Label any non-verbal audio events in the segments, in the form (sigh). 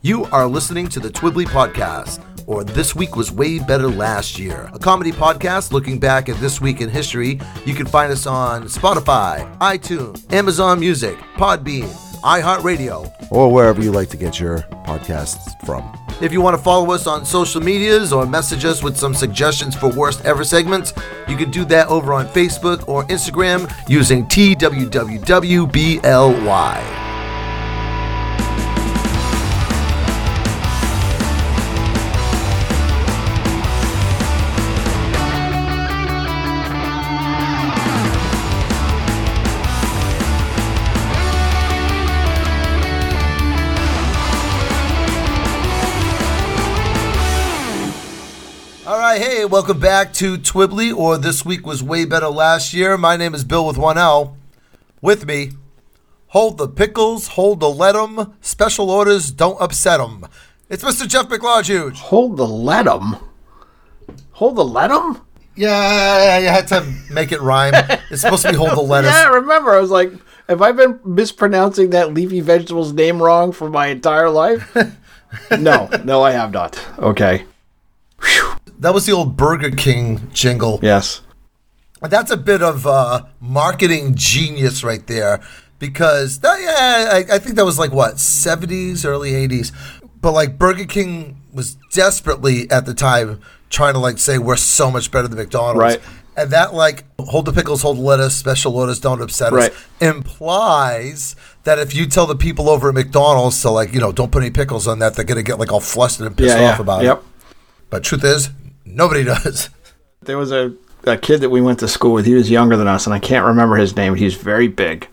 You are listening to the Twibbly Podcast, or This Week Was Way Better Last Year, a comedy podcast looking back at this week in history. You can find us on Spotify, iTunes, Amazon Music, Podbean, iHeartRadio, or wherever you like to get your podcasts from. If you want to follow us on social medias or message us with some suggestions for worst ever segments, you can do that over on Facebook or Instagram using TWWWBLY. Welcome back to Twibbly, or This Week Was Way Better Last Year. My name is Bill with one L. With me, hold the pickles, hold the let 'em, special orders, don't upset 'em. It's Mr. Jeff McLarge. Hold the let 'em. Hold the let 'em? Yeah, you had to make it rhyme. It's supposed to be hold the (laughs) lettuce. Yeah, I remember. I was like, have I been mispronouncing that leafy vegetable's name wrong for my entire life? (laughs) no, no, I have not. Okay. That was the old Burger King jingle. Yes. That's a bit of uh, marketing genius right there, because that, yeah, I, I think that was like what seventies, early eighties. But like Burger King was desperately at the time trying to like say we're so much better than McDonald's, Right. And that like hold the pickles, hold the lettuce, special orders, don't upset us implies that if you tell the people over at McDonald's to like you know don't put any pickles on that, they're gonna get like all flustered and pissed Yeah, off yeah. about Yep. it. But truth is, nobody does. There was a, a kid that we went to school with. He was younger than us, and I can't remember his name. He was very big.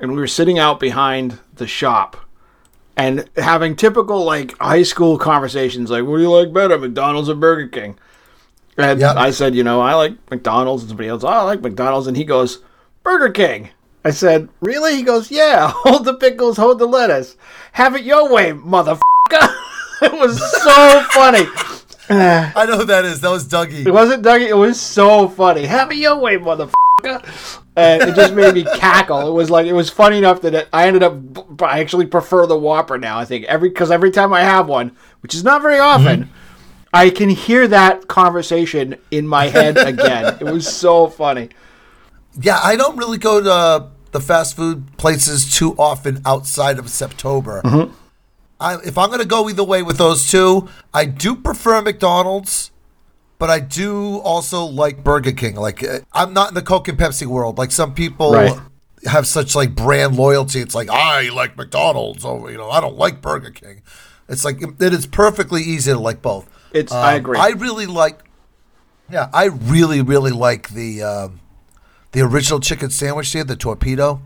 And we were sitting out behind the shop and having typical like high school conversations like, what do you like better, McDonald's or Burger King? And Yep. I said, you know, I like McDonald's. And somebody else, oh, I like McDonald's. And he goes, Burger King. I said, really? He goes, yeah, (laughs) hold the pickles, hold the lettuce. Have it your way, motherfucker. (laughs) it was so funny. I know who that is. That was Dougie. It wasn't Dougie. It was so funny. Have it your way, motherfucker. And it just made me cackle. It was like it was funny enough that it, I ended up. I actually prefer the Whopper now. I think every because every time I have one, which is not very often, I can hear that conversation in my head again. (laughs) it was so funny. Yeah, I don't really go to the fast food places too often outside of September. Mm-hmm. I, if I'm going to go either way with those two, I do prefer McDonald's, but I do also like Burger King. Like uh, I'm not in the Coke and Pepsi world. Like some people Right. have such like brand loyalty. It's like I like McDonald's over, you know, I don't like Burger King. It's like it is perfectly easy to like both. It's- I agree. I really like. Yeah, I really really like the um, the original chicken sandwich here, the torpedo.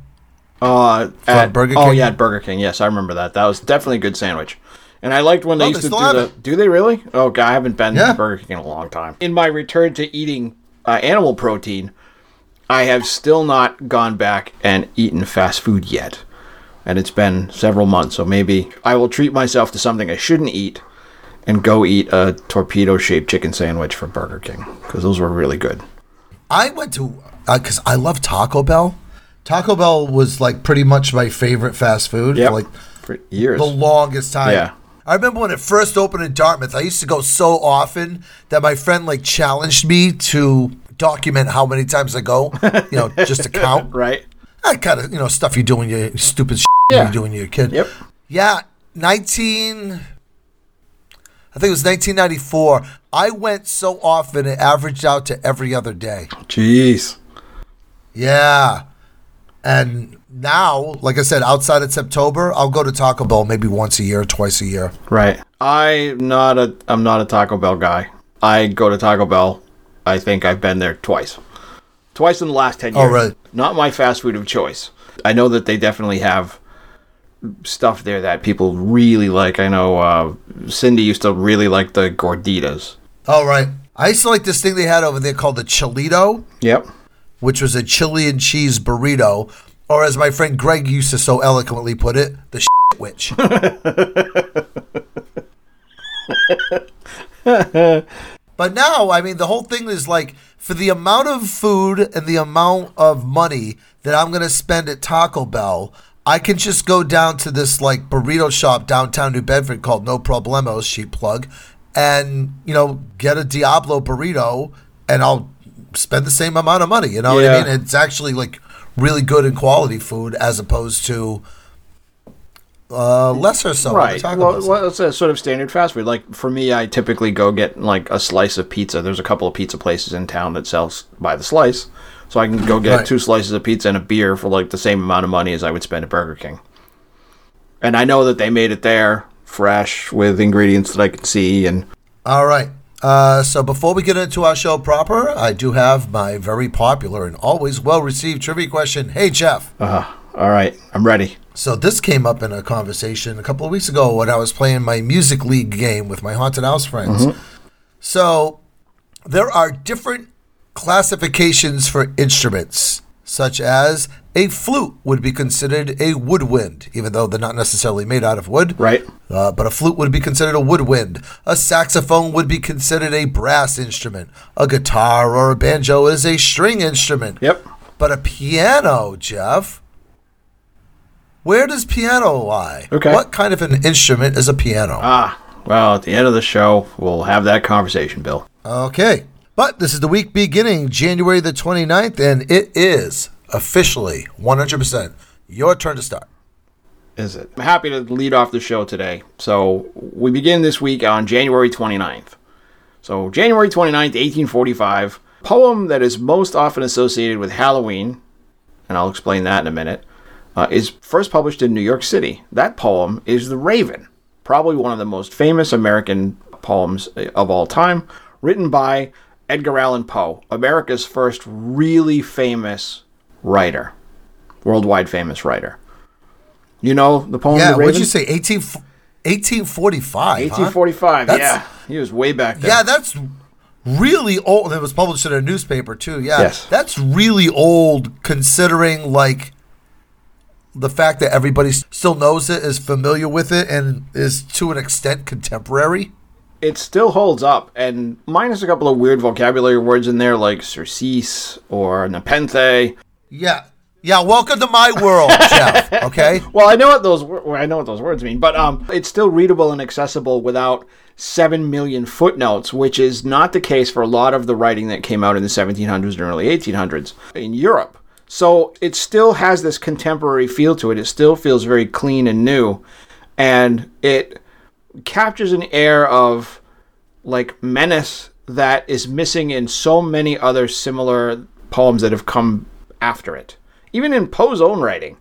Uh, at Burger King. Oh yeah, at Burger King. Yes, I remember that. That was definitely a good sandwich. And I liked when they Oh, used they to do have the. it. Do they really? Oh god, I haven't been Yeah. to Burger King in a long time. In my return to eating uh, animal protein, I have still not gone back and eaten fast food yet, and it's been several months. So maybe I will treat myself to something I shouldn't eat, and go eat a torpedo-shaped chicken sandwich from Burger King because those were really good. I went to because I love Taco Bell. Taco Bell was like pretty much my favorite fast food Yep. for like For years. the longest time. Yeah. I remember when it first opened in Dartmouth. I used to go so often that my friend like challenged me to document how many times I go. You know, (laughs) just to count. right. That kind of you know stuff you do when you're stupid shit Yeah. you do when you're a kid. Yep. Yeah, nineteen. I think it was 1994. I went so often it averaged out to every other day. Jeez. Yeah. And now, like I said, outside of September, I'll go to Taco Bell maybe once a year, twice a year. Right. I'm not a I'm not a Taco Bell guy. I go to Taco Bell. I think I've been there twice. Twice in the last 10 years. Oh, really? Not my fast food of choice. I know that they definitely have stuff there that people really like. I know uh, Cindy used to really like the gorditas. All right. I used to like this thing they had over there called the Chilito, Yep. Which was a chili and cheese burrito, or as my friend Greg used to so eloquently put it, the (laughs) shit witch. But now, I mean, the whole thing is like for the amount of food and the amount of money that I'm going to spend at Taco Bell, I can just go down to this like burrito shop downtown New Bedford called No Problemos, sheep plug, and you know get a Diablo burrito, and I'll spend the same amount of money. You know what I mean? It's actually like really good and quality food as opposed to uh, lesser so. Right. Well, about well, it's a sort of standard fast food. Like for me, I typically go get like a slice of pizza. There's a couple of pizza places in town that sells by the slice, so I can go get Right. two slices of pizza and a beer for like the same amount of money as I would spend at Burger King. And I know that they made it there, fresh with ingredients that I can see. And All right. Uh, so before we get into our show proper, I do have my very popular and always well received trivia question. Hey, Jeff. uh, all right, I'm ready. So this came up in a conversation a couple of weeks ago when I was playing my music league game with my haunted house friends. So there are different classifications for instruments, such as a flute would be considered a woodwind, even though they're not necessarily made out of wood. Right. Uh, but a flute would be considered a woodwind. A saxophone would be considered a brass instrument. A guitar or a banjo is a string instrument. Yep. But a piano, Jeff, where does piano lie? Okay. What kind of an instrument is a piano? Ah, well, at the end of the show, we'll have that conversation, Bill. Okay. But this is the week beginning January the 29th, and it is officially 100% your turn to start. is it? I'm happy to lead off the show today. So we begin this week on January 29th. So January 29th, 1845, poem that is most often associated with Halloween, and I'll explain that in a minute, uh, is first published in New York City. That poem is The Raven, probably one of the most famous American poems of all time, written by Edgar Allan Poe, America's first really famous writer, worldwide famous writer. You know the poem yeah, The Raven? what'd you say? 18, 1845. huh? 1845. That's- yeah, he was way back there. Yeah, that's really old. It was published in a newspaper too. Yeah, Yes. that's really old considering like the fact that everybody still knows it, is familiar with it, and is to an extent contemporary. It still holds up, and minus a couple of weird vocabulary words in there like surcease or nepenthe. Yeah, yeah. Welcome to my world, (laughs) Jeff. Okay. Well, I know what those I know what those words mean, but um, it's still readable and accessible without seven million footnotes, which is not the case for a lot of the writing that came out in the 1700s and early 1800s in Europe. So it still has this contemporary feel to it. It still feels very clean and new, and it captures an air of like menace that is missing in so many other similar poems that have come after it. Even in Poe's own writing,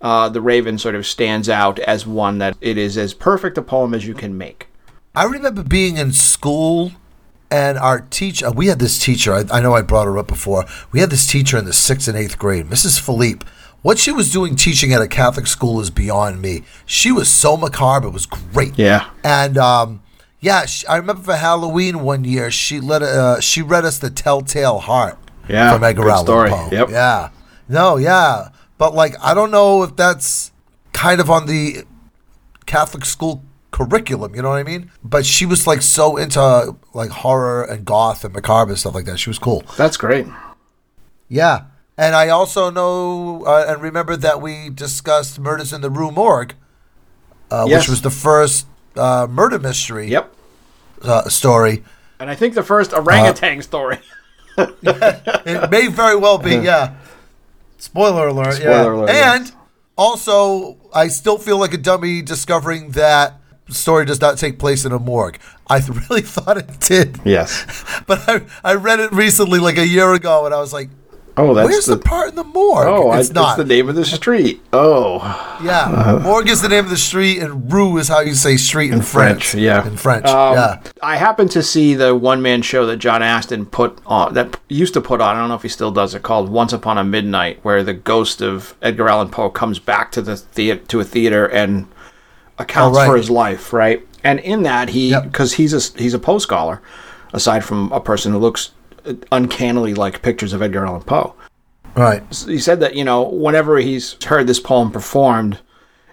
uh, The Raven sort of stands out as one that it is as perfect a poem as you can make. I remember being in school and our teacher, we had this teacher, I, I know I brought her up before. We had this teacher in the sixth and eighth grade, Mrs. Philippe. What she was doing teaching at a Catholic school is beyond me. She was so macabre, it was great. Yeah. And um, yeah, she, I remember for Halloween one year, she let uh, she read us the Telltale Heart Yeah, from Edgar Allan story. Poe. Yep. Yeah. No, yeah. But like I don't know if that's kind of on the Catholic school curriculum, you know what I mean? But she was like so into like horror and goth and macabre and stuff like that. She was cool. That's great. Yeah. And I also know uh, and remember that we discussed Murders in the Rue Morgue, uh, Yes. which was the first uh, murder mystery Yep. uh, story. And I think the first orangutan story. (laughs) It may very well be, (laughs) yeah. Spoiler alert. Spoiler yeah. alert, And yes. also, I still feel like a dummy discovering that story does not take place in a morgue. I (laughs) really thought it did. yes. But I, I read it recently, like a year ago, and I was like, Oh, that's where's the, the, part in the morgue? Oh, I, it's it's not. the name of the street. Oh. yeah. (laughs) morgue is the name of the street, and rue is how you say street in, French, French. yeah. In French, Um, yeah. I happened to see the one man show that John Astin put on, that used to put on, I don't know if he still does it, called Once Upon a Midnight, where the ghost of Edgar Allan Poe comes back to the theater, to a theater and accounts Oh, right. for his life, right? And in that, he, Yep. because he's a, he's a Poe scholar, aside from a person who looks uncannily like pictures of Edgar Allan Poe Right. he said that you know whenever he's heard this poem performed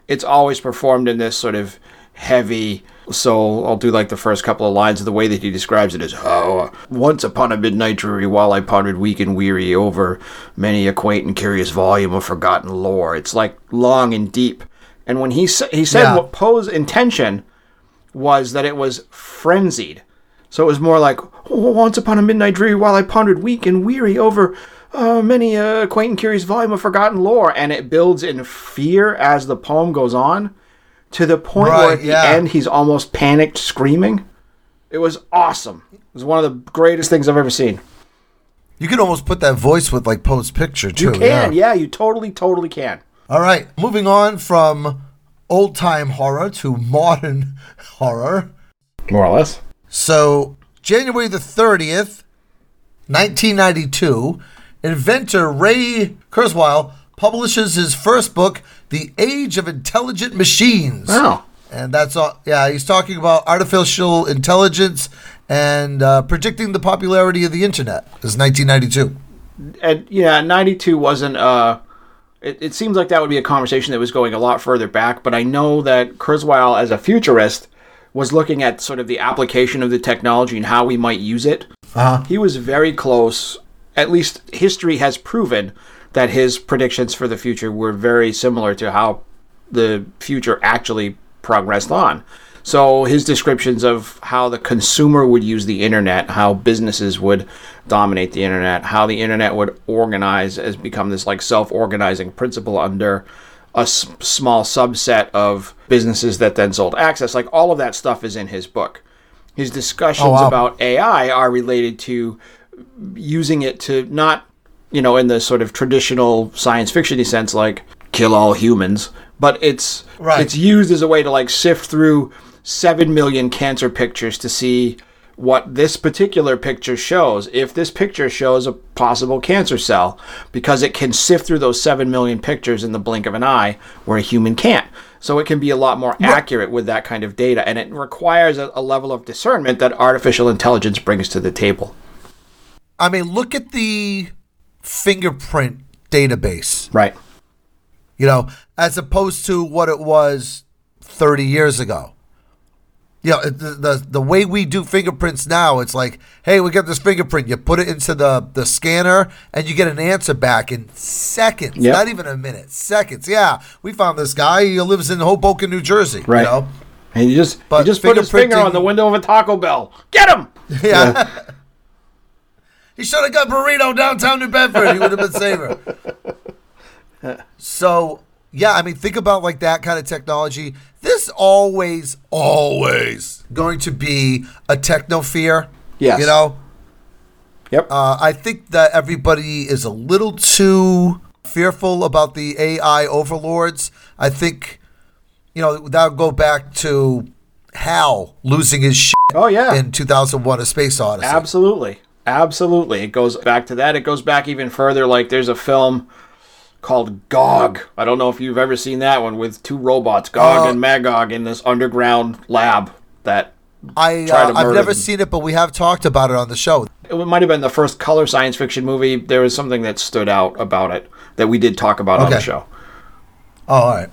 it's always performed in this sort of heavy So I'll do like the first couple of lines. Of the way that he describes it is Oh, once upon a midnight dreary while I pondered weak and weary over many a quaint and curious volume of forgotten lore. It's like long and deep. And when he sa- he said Yeah. what Poe's intention was that it was frenzied. So it was more like "Oh, once upon a midnight dreary while I pondered weak and weary over uh, many a quaint and curious volume of forgotten lore, and it builds in fear as the poem goes on, to the point where Right, at the end he's almost panicked, screaming. It was awesome. It was one of the greatest things I've ever seen. You can almost put that voice with like Poe's picture too. You can, yeah, you totally, totally can. All right, moving on from old time horror to modern (laughs) horror. More or less. So, January the 30th, 1992, inventor Ray Kurzweil publishes his first book, The Age of Intelligent Machines. Wow. And that's all. Yeah, he's talking about artificial intelligence and uh, predicting the popularity of the internet. This is 1992. and yeah, ninety two wasn't. Uh, it, it seems like that would be a conversation that was going a lot further back. But I know that Kurzweil, as a futurist, was looking at sort of the application of the technology and how we might use it. Uh-huh. He was very close. At least history has proven that his predictions for the future were very similar to how the future actually progressed on. So his descriptions of how the consumer would use the internet, how businesses would dominate the internet, how the internet would organize has become this like self-organizing principle under a s- small subset of businesses that then sold access. Like all of that stuff is in his book. His discussions Oh, wow. about AI are related to using it to not, you know, in the sort of traditional science fiction sense, like kill all humans, but it's Right. it's used as a way to like sift through seven million cancer pictures to see what this particular picture shows. If this picture shows a possible cancer cell, because it can sift through those seven million pictures in the blink of an eye, where a human can't. So it can be a lot more accurate with that kind of data, and it requires a, a level of discernment that artificial intelligence brings to the table. I mean, look at the fingerprint database, Right. you know, as opposed to what it was 30 years ago. You know, the, the, the way we do fingerprints now, it's like, hey, we got this fingerprint. You put it into the, the scanner and you get an answer back in seconds. Yep. Not even a minute. Seconds. Yeah. We found this guy. He lives in Hoboken, New Jersey. Right. You know? And you just But you just put his finger on the window of a Taco Bell. Get him! (laughs) Yeah. (laughs) he should have got burrito downtown New Bedford. He would have been safer. (laughs) so yeah, I mean, think about like that kind of technology. This always, always going to be a techno fear. Yes. You know, Yep. uh, I think that everybody is a little too fearful about the AI overlords. I think, you know, that'll go back to Hal losing his shit oh yeah. in 2001: A Space Odyssey. Absolutely. Absolutely. It goes back to that. It goes back even further. Like there's a film called Gog. I don't know if you've ever seen that one with two robots, Gog Uh, and Magog, in this underground lab that I uh, I've never them. seen it, but we have talked about it on the show. it might have been the first color science fiction movie. There was something that stood out about it that we did talk about on the show. Oh, all right.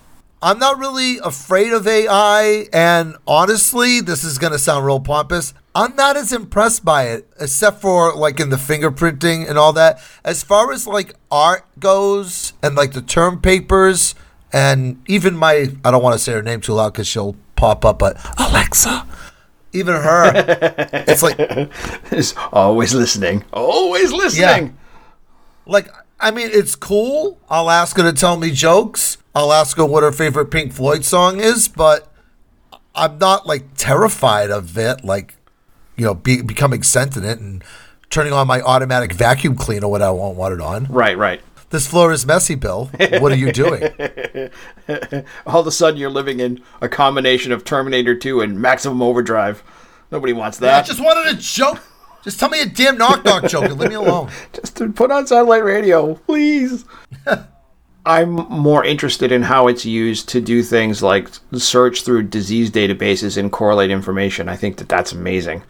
I'm not really afraid of AI, and honestly, this is going to sound real pompous. I'm not as impressed by it, except for like in the fingerprinting and all that. As far as like art goes, and like the term papers, and even my I don't want to say her name too loud because she'll pop up, but Alexa, even her, (laughs) it's like Is always listening. Always listening. Yeah. like I mean, it's cool. I'll ask her to tell me jokes. I'll ask her what her favorite Pink Floyd song is, but I'm not like terrified of it. Like, you know, be, becoming sentient and turning on my automatic vacuum cleaner when I won't want it on. Right, right. This floor is messy, Bill. What are you doing? (laughs) All of a sudden you're living in a combination of Terminator 2 and Maximum Overdrive. Nobody wants that. I just wanted a joke. Just tell me a damn knock knock joke and leave me alone. (laughs) just put on satellite radio, please. (laughs) I'm more interested in how it's used to do things like search through disease databases and correlate information. I think that that's amazing.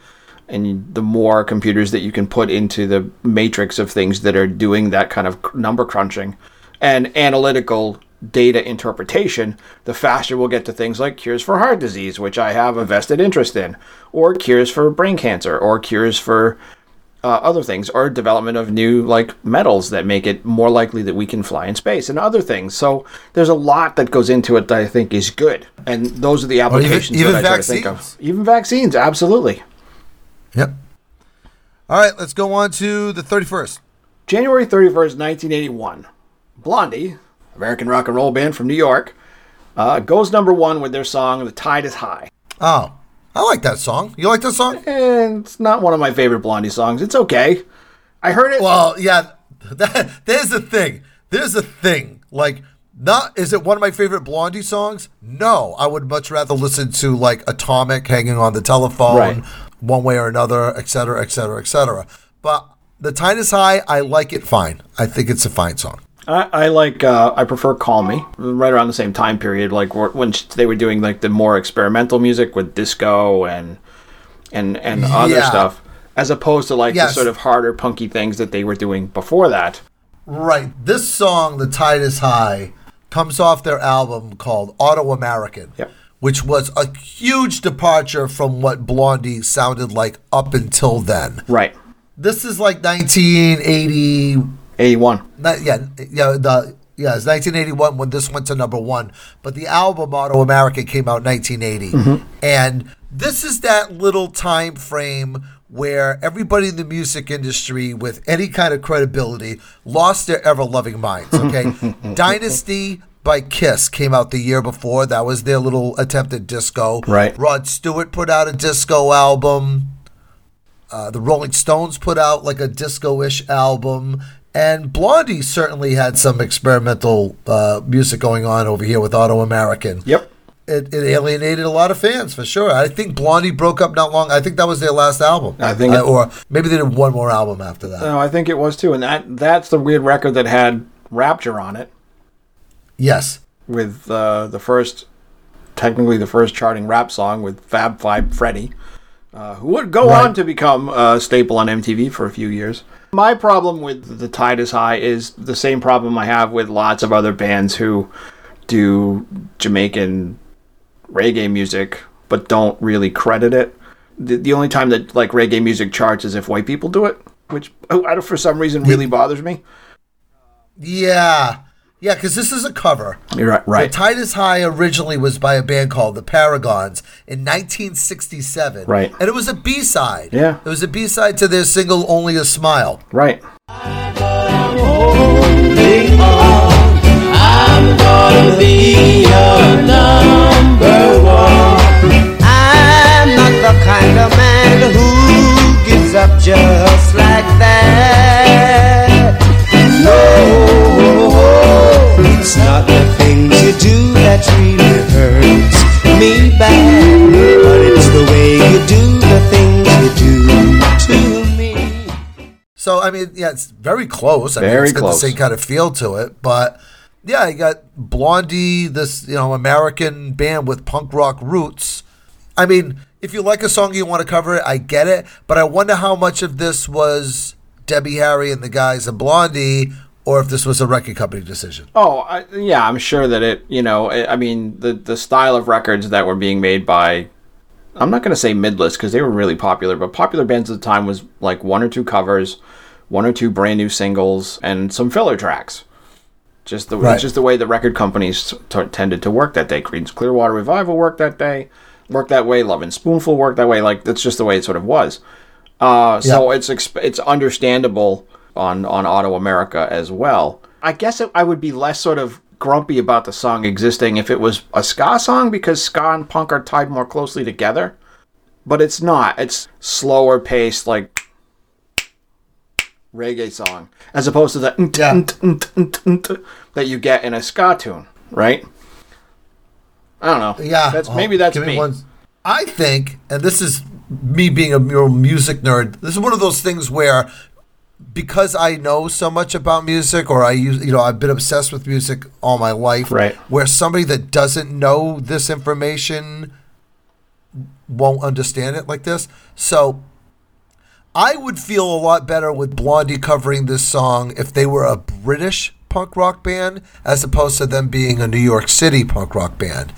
And the more computers that you can put into the matrix of things that are doing that kind of number crunching and analytical data interpretation, the faster we'll get to things like cures for heart disease, which I have a vested interest in, or cures for brain cancer, or cures for uh, other things, or development of new like metals that make it more likely that we can fly in space, and other things. So there's a lot that goes into it that I think is good, and those are the applications even that I try to think of. Even vaccines, absolutely. Yep. All right, let's go on to the 31st. January 31st, 1981. Blondie, American rock and roll band from New York, uh, goes number one with their song "The Tide Is High." Oh, I like that song. You like that song? And it's not one of my favorite Blondie songs. It's okay. I heard it. Well, yeah. (laughs) That, there's the thing. There's the thing. Like, not is it one of my favorite Blondie songs? No, I would much rather listen to like Atomic, hanging on the telephone, Right. one way or another, etc., etc., et cetera, et cetera. But the tide is high. I like it fine. I think it's a fine song. I, I like. Uh, I prefer "Call Me." Right around the same time period, like when they were doing like the more experimental music with disco and and and other Yeah. stuff, as opposed to like the sort of harder punky things that they were doing before that. Right. This song, The Tide is High, comes off their album called Autoamerican, Yep. which was a huge departure from what Blondie sounded like up until then. Right. This is like 1980. Eighty-one. Not, yeah, yeah, the yeah, it's 1981 when this went to number one. But the album Auto America came out in 1980, and this is that little time frame where everybody in the music industry with any kind of credibility lost their ever loving minds. (laughs) Okay, Dynasty by Kiss came out the year before. That was their little attempt at disco. Right. Rod Stewart put out a disco album. Uh, the Rolling Stones put out like a disco-ish album, and Blondie certainly had some experimental uh, music going on over here with Autoamerican. Yep. It, it alienated a lot of fans for sure. I think Blondie broke up not long. I think that was their last album. I think Uh, it- or maybe they did one more album after that. No, I think it was too, and that that's the weird record that had Rapture on it, yes. with uh, the first, technically the first charting rap song with Fab Five Freddy, uh, who would go Right. on to become a staple on MTV for a few years. My problem with the Tide is High is the same problem I have with lots of other bands who do Jamaican reggae music but don't really credit it. The, the only time that like reggae music charts is if white people do it, which oh, I don't- for some reason really bothers me. Yeah. Yeah, because this is a cover. You're right. The Right. Tide is High originally was by a band called the Paragons in 1967. Right. And it was a B side. Yeah. It was a B side to their single Only a Smile. Right. I'm gonna be your number one. I'm not the kind of man who gives up just like that. No, it's not the things you do that really hurts me bad, but it's the way you do the things you do to me. So, I mean, yeah, it's very close. I mean, Very it's got close. the same kind of feel to it. But yeah, you got Blondie, this, you know, American band with punk rock roots. I mean, if you like a song, you want to cover it, I get it. But I wonder how much of this was Debbie Harry and the guys in Blondie, or if this was a record company decision. Oh, I, yeah. I'm sure that it. You know, I, I mean, the the style of records that were being made by. I'm not going to say midlist because they were really popular, but popular bands at the time was like one or two covers, one or two brand new singles, and some filler tracks. Just the Right. just the way the record companies t- tended to work that day. Creedence Clearwater Revival worked that day, worked that way. Lovin' Spoonful worked that way. Like that's just the way it sort of was. Uh, so it's exp- it's understandable on on Auto America as well. I guess it, I would be less sort of grumpy about the song existing if it was a ska song because ska and punk are tied more closely together. But it's not. It's slower paced, like reggae song, as opposed to the Yeah. that you get in a ska tune, right? I don't know. Yeah, that's oh, maybe that's give me. one- I think, and this is me being a real music nerd. This is one of those things where, because I know so much about music, or I use, you know, I've been obsessed with music all my life. Right. Where somebody that doesn't know this information won't understand it like this. So. I would feel a lot better with Blondie covering this song if they were a British punk rock band as opposed to them being a New York City punk rock band.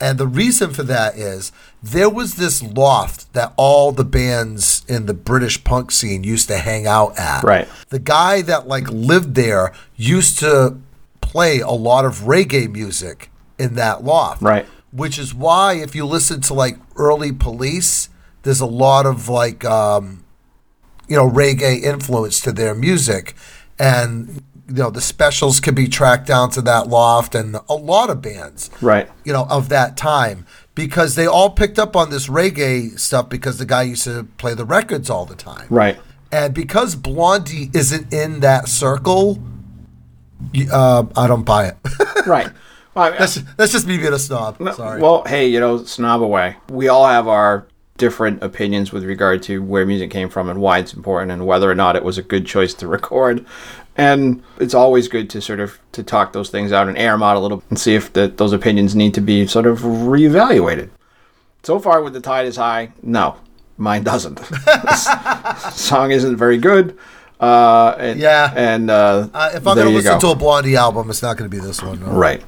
And the reason for that is there was this loft that all the bands in the British punk scene used to hang out at. Right. The guy that like lived there used to play a lot of reggae music in that loft. Right. Which is why if you listen to like early police, there's a lot of like um, you know, reggae influence to their music. And you know, the specials could be tracked down to that loft and a lot of bands Right. you know, of that time because they all picked up on this reggae stuff because the guy used to play the records all the time. Right. And because Blondie isn't in that circle, uh, I don't buy it. (laughs) Right. Well, that's, that's just me being a snob. Sorry. Well, hey, you know, snob away. We all have our different opinions with regard to where music came from and why it's important and whether or not it was a good choice to record. And it's always good to sort of to talk those things out and air them out a little and see if the, those opinions need to be sort of reevaluated. So far with the tide is high, no, mine doesn't. (laughs) (laughs) song isn't very good. Uh, and, Yeah. and uh, uh, if I'm going to listen go. to a Blondie album, it's not going to be this one. no. right,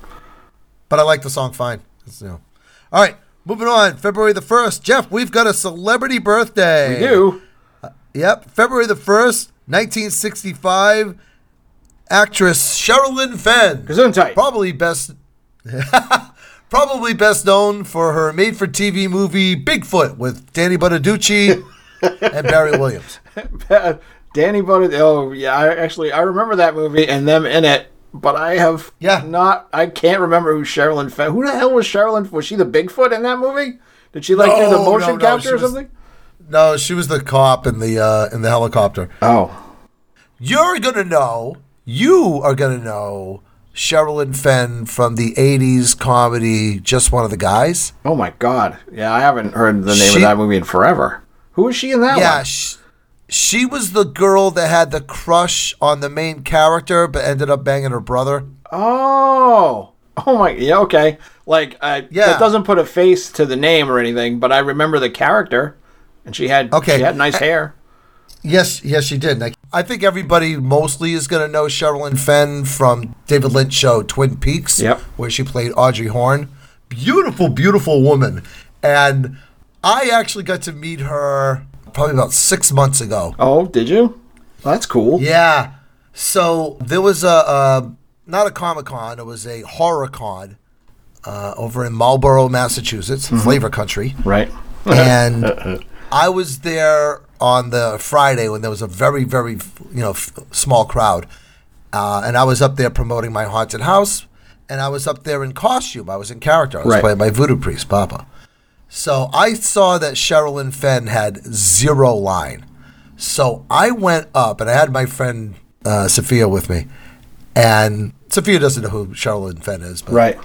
But I like the song fine. It's, you know. All right, moving on. February the 1st. Jeff, we've got a celebrity birthday. we do. Yep, February the 1st, 1965. Actress Sherilyn Fenn. Gesundheit. Probably best (laughs) probably best known for her made-for-TV movie Bigfoot with Danny Bonaduce (laughs) and Barry Williams. (laughs) Danny Butter. Oh yeah, I actually I remember that movie and them in it, but I have Yeah. not. I can't remember who Sherilyn Fenn. Who the hell was Sherilyn? Was she the Bigfoot in that movie? Did she like do the motion no, no, capture or was- something? No, she was the cop in the uh, in the helicopter. Oh, You're gonna know. You are gonna know Sherilyn Fenn from the '80s comedy Just One of the Guys. oh my God! Yeah, I haven't heard the name She- of that movie in forever. Who was she in that Yeah, one? sh- she was the girl that had the crush on the main character, but ended up banging her brother. Oh, oh my. Yeah, okay. Like, I, Yeah. that doesn't put a face to the name or anything, but I remember the character, and she had Okay. she had nice hair. Yes, yes, she did. I think everybody mostly is going to know Sherilyn Fenn from David Lynch show Twin Peaks, Yep. where she played Audrey Horne. Beautiful, beautiful woman. And I actually got to meet her probably about six months ago. Oh, did you? That's cool. Yeah. So there was a, a not a Comic Con, it was a horror con uh, over in Marlborough, Massachusetts, Flavor Country. Right. (laughs) and I was there on the Friday when there was a very, very, you know, f- small crowd, uh, and I was up there promoting my haunted house, and I was up there in costume. I was in character. I was Right. playing my voodoo priest, Papa. So I saw that Sherilyn Fenn had zero line. So I went up, and I had my friend uh, Sophia with me, and Sophia doesn't know who Sherilyn Fenn is, but Right.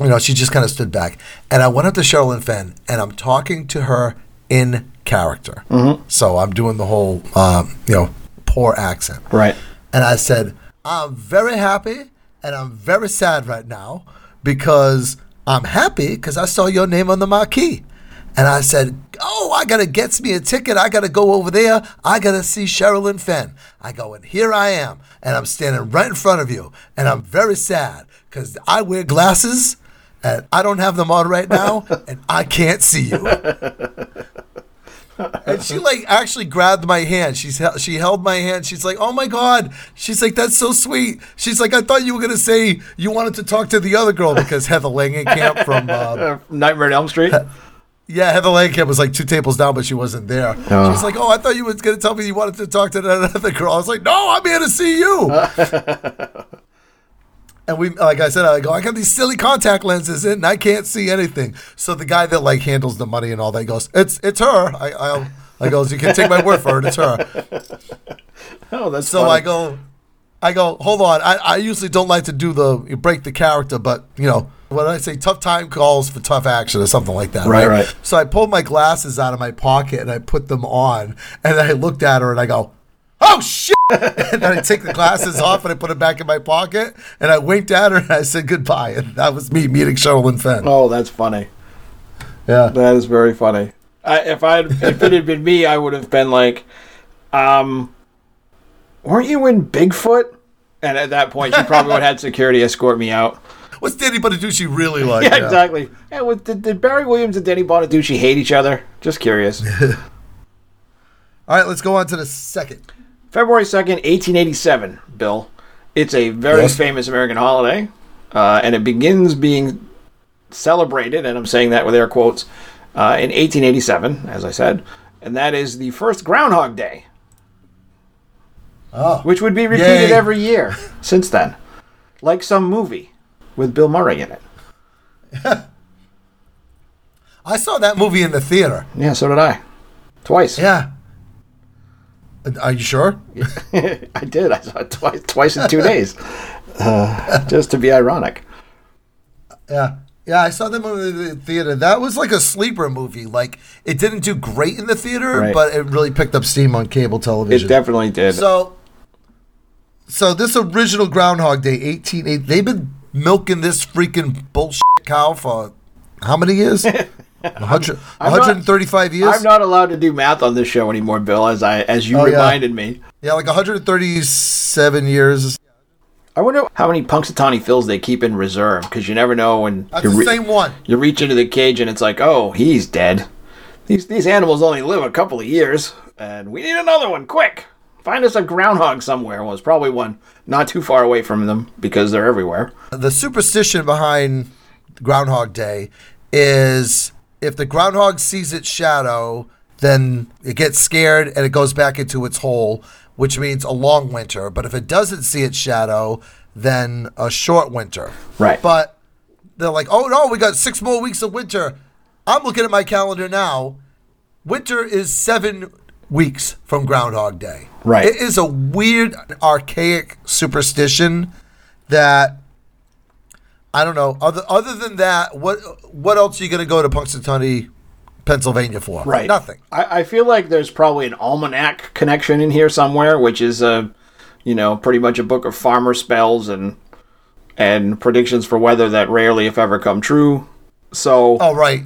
you know, she just kind of stood back. And I went up to Sherilyn Fenn and I'm talking to her in character. Mm-hmm. So I'm doing the whole, um, you know, poor accent. Right. And I said, I'm very happy and I'm very sad right now because I'm happy because I saw your name on the marquee. And I said, Oh, I got to get me a ticket. I got to go over there. I got to see Sherilyn Fenn. I go, and here I am. And I'm standing right in front of you. And I'm very sad because I wear glasses and I don't have them on right now. (laughs) and I can't see you. (laughs) And she like actually grabbed my hand. She's hel- she held my hand. She's like, "Oh my god!" She's like, "That's so sweet." She's like, "I thought you were gonna say you wanted to talk to the other girl because Heather Langenkamp from uh, (laughs) Uh, Nightmare on Elm Street. yeah Heather Langenkamp was like two tables down, but she wasn't there." Oh. was like, "Oh, I thought you were gonna tell me you wanted to talk to that other girl." I was like, "No, I'm here to see you." (laughs) And we, like I said, I go, I got these silly contact lenses in, and I can't see anything. So the guy that like handles the money and all that goes, it's it's her. I I, I goes, you can take my word for it, it's her. (laughs) Oh, that's So funny. I go, I go, hold on. I, I usually don't like to do the you break the character, but you know what I say, tough time calls for tough action or something like that. Right, right. So I pulled my glasses out of my pocket and I put them on, and I looked at her and I go, oh shit. (laughs) and then I take the glasses off and I put them back in my pocket and I winked at her and I said goodbye. And that was me meeting Sherilyn Fenn. Oh, that's funny. Yeah. That is very funny. I, if I if it had been me, I would have been like, um, weren't you in Bigfoot? And at that point, she probably would have had security escort me out. What's Danny Bonaduce really like? (laughs) Yeah, exactly. Yeah, well, did, did Barry Williams and Danny Bonaduce hate each other? Just curious. (laughs) All right, let's go on to the second. February 2nd, 1887, Bill. It's a very Yes. famous American holiday, uh, and it begins being celebrated, and I'm saying that with air quotes, uh, in 1887, as I said, and that is the first Groundhog Day, Oh, which would be repeated Yay. every year since then, like some movie with Bill Murray in it. (laughs) I saw that movie in the theater. Yeah, so did I. Twice. Yeah. Uh, Are you sure? (laughs) I did. I saw it twice, twice in two days, uh, just to be ironic. Yeah. Yeah, I saw that movie in the theater. That was like a sleeper movie. Like it didn't do great in the theater, Right. but it really picked up steam on cable television. It definitely did. So, so this original Groundhog Day, eighteen eight. They've been milking this freaking bullshit cow for how many years? (laughs) 100, I'm not- 135 years. I'm not allowed to do math on this show anymore, Bill, as I as you Oh, yeah. reminded me. yeah, like 137 years. I wonder how many Punxsutawney Phils they keep in reserve because you never know when That's you, the re- same one. you reach into the cage and it's like, oh, he's dead. These these animals only live a couple of years, and we need another one quick. Find us a groundhog somewhere. Well, it's probably one not too far away from them because they're everywhere. The superstition behind Groundhog Day is if the groundhog sees its shadow, then it gets scared and it goes back into its hole, which means a long winter. But if it doesn't see its shadow, then a short winter. Right. But they're like, oh no, we got six more weeks of winter. I'm looking at my calendar now. Winter is seven weeks from Groundhog Day. Right. It is a weird, archaic superstition that I don't know. Other other than that, what what else are you going to go to Punxsutawney, Pennsylvania for? Right. Nothing. I, I feel like there's probably an almanac connection in here somewhere, which is a, you know, pretty much a book of farmer spells and and predictions for weather that rarely, if ever, come true. So, Oh right.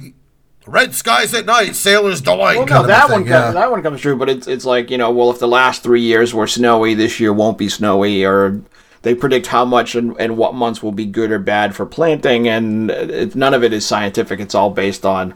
Red skies at night, sailors delight. well, no, that thing, one yeah. comes, that one comes true. But it's it's like you know, well, if the last three years were snowy, this year won't be snowy, or they predict how much and, and what months will be good or bad for planting, and it, none of it is scientific. It's all based on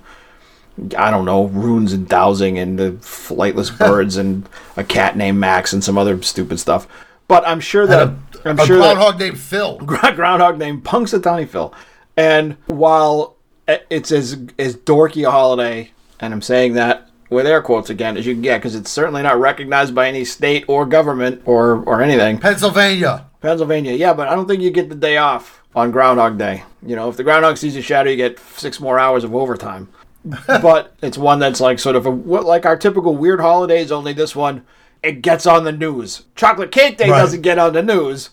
I don't know, runes and dowsing and the flightless (laughs) birds and a cat named Max and some other stupid stuff. But I'm sure that I'm a sure that groundhog named Phil. (laughs) Groundhog named Punxsutawney Phil. And while it's as as dorky a holiday, and I'm saying that with air quotes again, as you can get, because it's certainly not recognized by any state or government or or anything. Pennsylvania. Pennsylvania, yeah, but I don't think you get the day off on Groundhog Day. You know, if the groundhog sees a shadow, you get six more hours of overtime. (laughs) but it's one that's like sort of a like our typical weird holidays. Only this one, it gets on the news. Chocolate Cake Day Right. doesn't get on the news,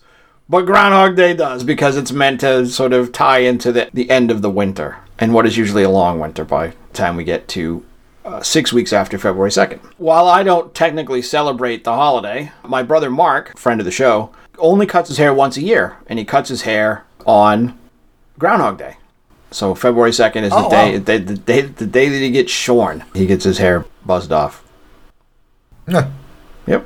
but Groundhog Day does because it's meant to sort of tie into the the end of the winter and what is usually a long winter by the time we get to uh, six weeks after February 2nd. While I don't technically celebrate the holiday, my brother Mark, friend of the show, only cuts his hair once a year, and he cuts his hair on Groundhog Day. So February 2nd is the Oh, day, wow. the, the day the day that he gets shorn. He gets his hair buzzed off. Yeah. Yep.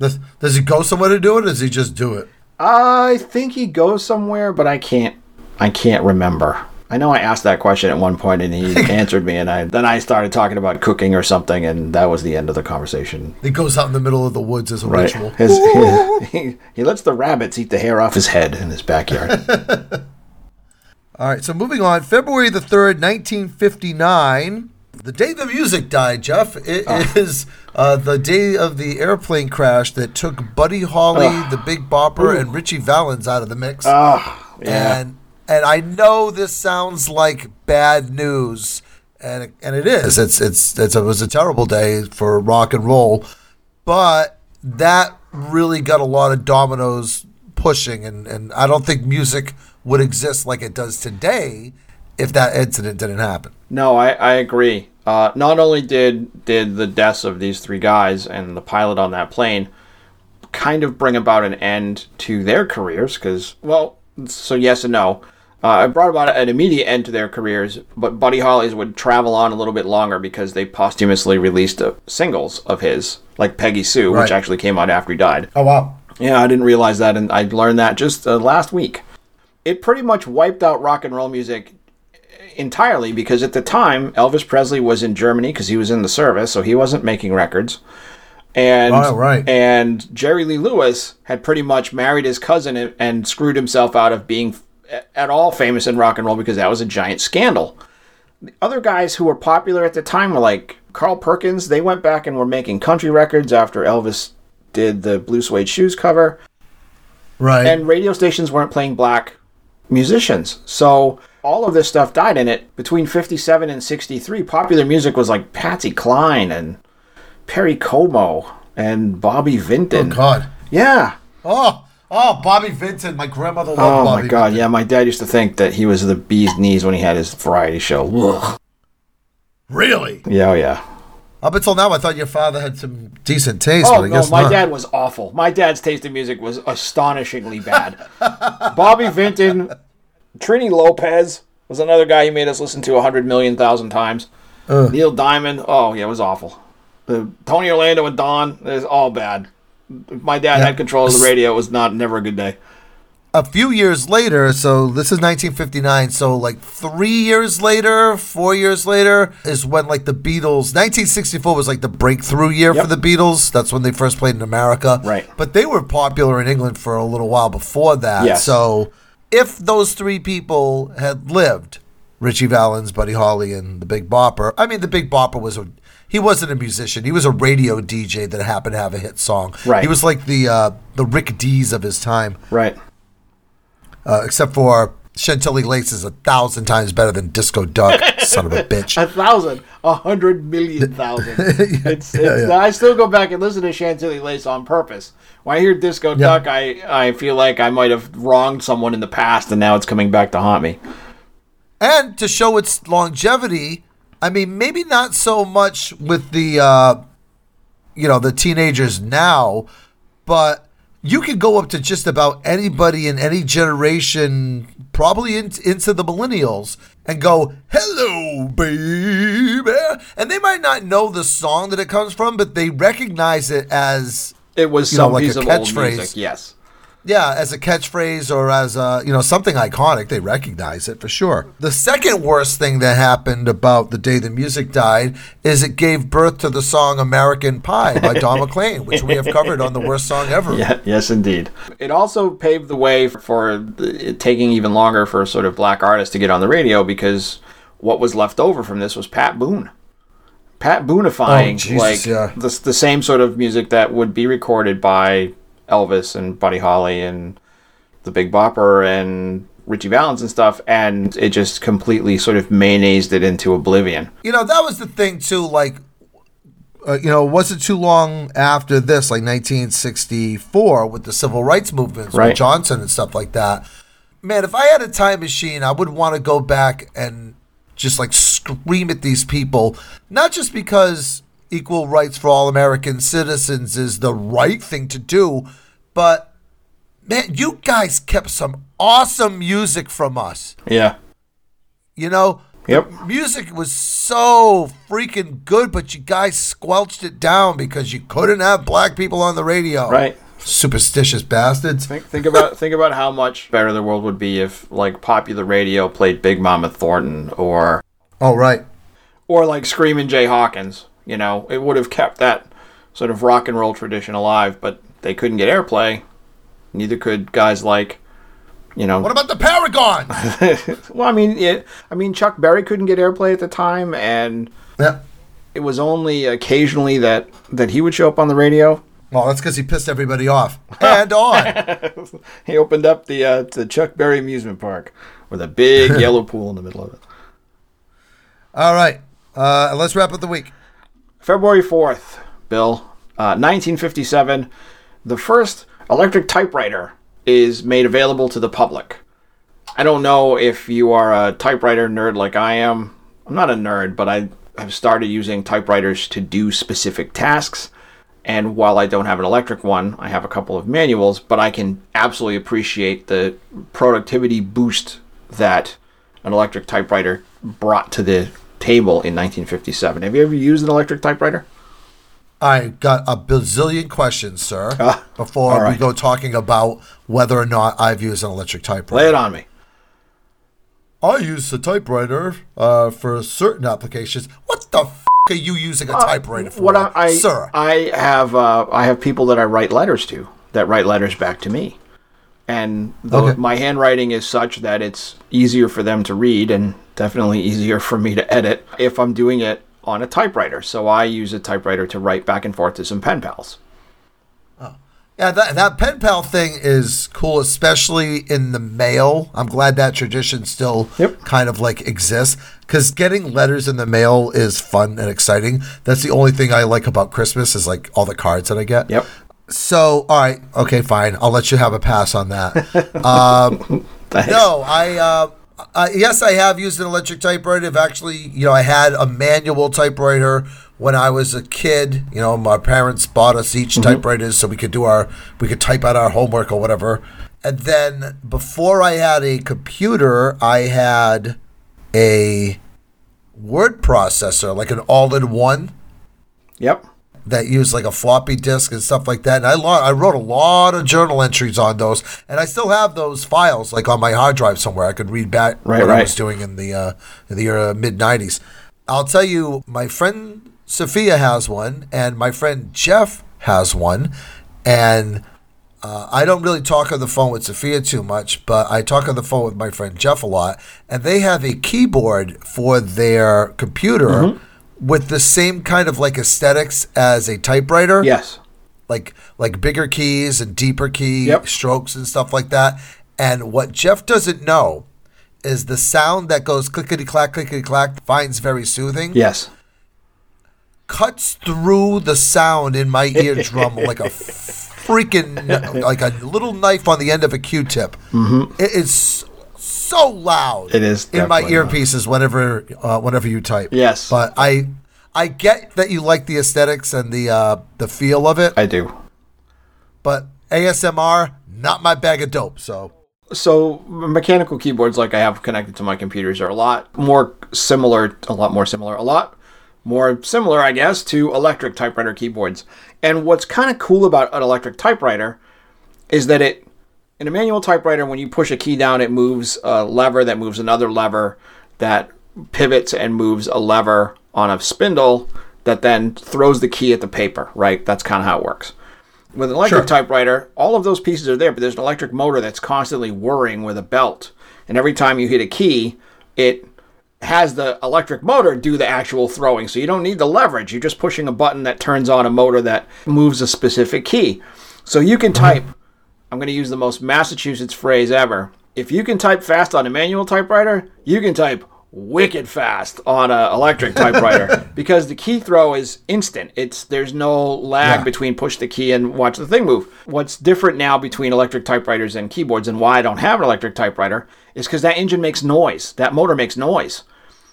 Does, does he go somewhere to do it, or does he just do it? I think he goes somewhere, but I can't I can't remember. I know I asked that question at one point and he (laughs) answered me and I then I started talking about cooking or something and that was the end of the conversation. He goes out in the middle of the woods as a Right. ritual. His, (laughs) he, he lets the rabbits eat the hair off his head in his backyard. (laughs) All right, so moving on. February the 3rd, 1959. The day the music died, Jeff, it is uh, the day of the airplane crash that took Buddy Holly, the Big Bopper, and Ritchie Valens out of the mix. Ah, yeah. And and I know this sounds like bad news, and it- and it is. It's it's, it's it was a terrible day for rock and roll, but that really got a lot of dominoes pushing, and and I don't think music would exist like it does today if that incident didn't happen. No, I, I agree. Uh, not only did did the deaths of these three guys and the pilot on that plane kind of bring about an end to their careers, because well, so yes and no. Uh, it brought about an immediate end to their careers, but Buddy Holly's would travel on a little bit longer because they posthumously released uh, singles of his, like Peggy Sue, Right. which actually came out after he died. Oh wow! Yeah, I didn't realize that, and I learned that just uh, last week. It pretty much wiped out rock and roll music entirely because at the time Elvis Presley was in Germany because he was in the service, so he wasn't making records. And Oh, right. and Jerry Lee Lewis had pretty much married his cousin and, and screwed himself out of being at all famous in rock and roll because that was a giant scandal. The other guys who were popular at the time were like Carl Perkins. They went back and were making country records after Elvis did the Blue Suede Shoes cover Right. and radio stations weren't playing black musicians. So all of this stuff died in it. Between 57 and 63, popular music was like Patsy Cline and Perry Como and Bobby Vinton. oh God. Yeah. Oh, oh, Bobby Vinton. My grandmother loved oh, Bobby. Oh Bobby my god, Vinton. yeah, my dad used to think that he was the bee's knees when he had his variety show. Ugh. Really? Yeah, oh yeah. Up until now, I thought your father had some decent taste, Oh but I no, my not. dad was awful. My dad's taste in music was astonishingly bad. (laughs) Bobby Vinton, Trini Lopez was another guy he made us listen to a hundred million thousand times. Neil Diamond, oh yeah, it was awful. The Tony Orlando and Dawn, it's all bad. If my dad had control of the radio, it was not never a good day. a few years later, so this is 1959, so like three years later, four years later, is when like the Beatles, 1964 was like the breakthrough year Yep. for the Beatles. That's when they first played in America. Right. But they were popular in England for a little while before that. Yes. So if those three people had lived, Ritchie Valens, Buddy Holly, and the Big Bopper, I mean, the Big Bopper was a. He wasn't a musician. He was a radio DJ that happened to have a hit song. Right. He was like the uh, the Rick Dees of his time Right. uh, except for Chantilly Lace is a thousand times better than Disco Duck, (laughs) son of a bitch. A thousand, a hundred million thousand. (laughs) it's, it's, I still go back and listen to Chantilly Lace on purpose. When I hear Disco Duck, I, I feel like I might have wronged someone in the past, and now it's coming back to haunt me. And to show its longevity, I mean, maybe not so much with the, uh, you know, the teenagers now, but you could go up to just about anybody in any generation, probably in, into the millennials, and go, "Hello, baby," and they might not know the song that it comes from, but they recognize it as It was You know, some like a piece old catchphrase. music, yes. Yeah, as a catchphrase or as a, you know something iconic, they recognize it for sure. The second worst thing that happened about the day the music died is it gave birth to the song "American Pie" by Don (laughs) McLean, which we have covered on the worst song ever. Yeah, yes, indeed. It also paved the way for, for it taking even longer for sort of black artists to get on the radio because what was left over from this was Pat Boone. Pat Boonifying, Oh, Jesus, like yeah. the, the same sort of music that would be recorded by Elvis and Buddy Holly and the Big Bopper and Ritchie Valens and stuff, and it just completely sort of mayonnaised it into oblivion. You know that was the thing too. Like, uh, you know, wasn't too long after this, like 1964, with the civil rights movements, Right. with Johnson and stuff like that. Man, if I had a time machine, I would want to go back and just like scream at these people, not just because equal rights for all American citizens is the right thing to do, but man, you guys kept some awesome music from us. Yeah. You know, Yep. music was so freaking good, but you guys squelched it down because you couldn't have black people on the radio. Right. Superstitious bastards. Think, think about think about how much better the world would be if like popular radio played Big Mama Thornton or Oh, right. or like Screaming Jay Hawkins. You know, it would have kept that sort of rock and roll tradition alive, but they couldn't get airplay. Neither could guys like, you know. What about the Paragon? (laughs) well, I mean, it, I mean, Chuck Berry couldn't get airplay at the time, and yeah. it was only occasionally that that he would show up on the radio. Well, that's because he pissed everybody off. And on. (laughs) He opened up the uh, the Chuck Berry amusement park with a big (laughs) yellow pool in the middle of it. All right. Uh, let's wrap up the week. February 4th, Bill, uh, 1957, the first electric typewriter is made available to the public. I don't know if you are a typewriter nerd like I am. I'm not a nerd, but I have started using typewriters to do specific tasks. And while I don't have an electric one, I have a couple of manuals, but I can absolutely appreciate the productivity boost that an electric typewriter brought to the table in 1957. Have you ever used an electric typewriter? I got a bazillion questions, sir, Ah, before all we go talking about whether or not I've used an electric typewriter. Lay it on me. I use a typewriter uh, for certain applications. What the f- are you using a typewriter for, Uh, What I, I sir? I have uh, I have people that I write letters to that write letters back to me, and the, Okay. my handwriting is such that it's easier for them to read and definitely easier for me to edit if I'm doing it on a typewriter. So I use a typewriter to write back and forth to some pen pals. Oh. Yeah, that, that pen pal thing is cool, especially in the mail. I'm glad that tradition still Yep. kind of like exists because getting letters in the mail is fun and exciting. That's the only thing I like about Christmas is like all the cards that I get. Yep. So, all right, okay, fine. I'll let you have a pass on that. (laughs) um, no, I, uh, uh, yes, I have used an electric typewriter. I've actually, you know, I had a manual typewriter when I was a kid. You know, my parents bought us each typewriters so we could do our, we could type out our homework or whatever. And then before I had a computer, I had a word processor, like an all-in-one Yep. That used like a floppy disk and stuff like that. And I lo- I wrote a lot of journal entries on those, and I still have those files like on my hard drive somewhere. I could read back Right, what I was doing in the uh, in the uh, mid '90s. I'll tell you, my friend Sophia has one, and my friend Jeff has one, and. Uh, I don't really talk on the phone with Sophia too much, but I talk on the phone with my friend Jeff a lot, and they have a keyboard for their computer Mm-hmm. With the same kind of like aesthetics as a typewriter Yes. like like bigger keys and deeper key Yep. strokes and stuff like that. And what Jeff doesn't know is the sound that goes clickety clack clickety clack finds very soothing. Yes. Cuts through the sound in my (laughs) eardrum like a freaking like a little knife on the end of a Q-tip. Mm-hmm. is so loud. It is in my definitely loud. earpieces whenever uh, whenever you type. Yes. but I I get that you like the aesthetics and the uh, the feel of it I do. but ASMR, not my bag of dope. So So mechanical keyboards like I have connected to my computers are a lot more similar, a lot more similar, a lot more similar, I guess, to electric typewriter keyboards. And what's kind of cool about an electric typewriter is that it, in a manual typewriter, when you push a key down, it moves a lever that moves another lever that pivots and moves a lever on a spindle that then throws the key at the paper, right? That's kind of how it works. With an electric Sure. typewriter, all of those pieces are there, but there's an electric motor that's constantly whirring with a belt. And every time you hit a key, it has the electric motor do the actual throwing. So you don't need the leverage. You're just pushing a button that turns on a motor that moves a specific key. So you can mm-hmm. type, I'm going to use the most Massachusetts phrase ever. If you can type fast on a manual typewriter, you can type wicked fast on an electric (laughs) typewriter because the key throw is instant. It's there's no lag Yeah. between push the key and watch the thing move. What's different now between electric typewriters and keyboards and why I don't have an electric typewriter is because that engine makes noise. That motor makes noise.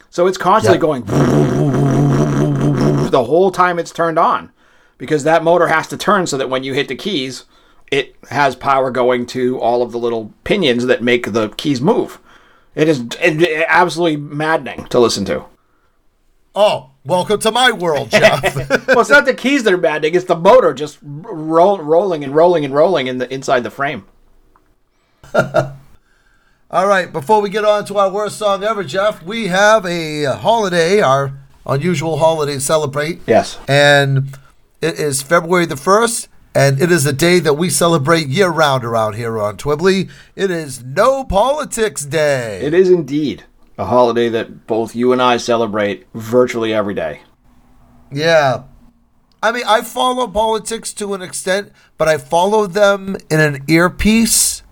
So it's constantly Yeah. going (laughs) the whole time it's turned on because that motor has to turn so that when you hit the keys, it has power going to all of the little pinions that make the keys move. It is absolutely maddening to listen to. Oh, welcome to my world, Jeff. (laughs) well, it's not the keys that are maddening; it's the motor just roll, rolling and rolling and rolling in the inside the frame. (laughs) All right, before we get on to our worst song ever, Jeff, we have a holiday, our unusual holiday to celebrate. Yes. And it is February the 1st, and it is a day that we celebrate year round around here on Twibbly. It is No Politics Day. It is indeed a holiday that both you and I celebrate virtually every day. Yeah. I mean, I follow politics to an extent, but I follow them in an earpiece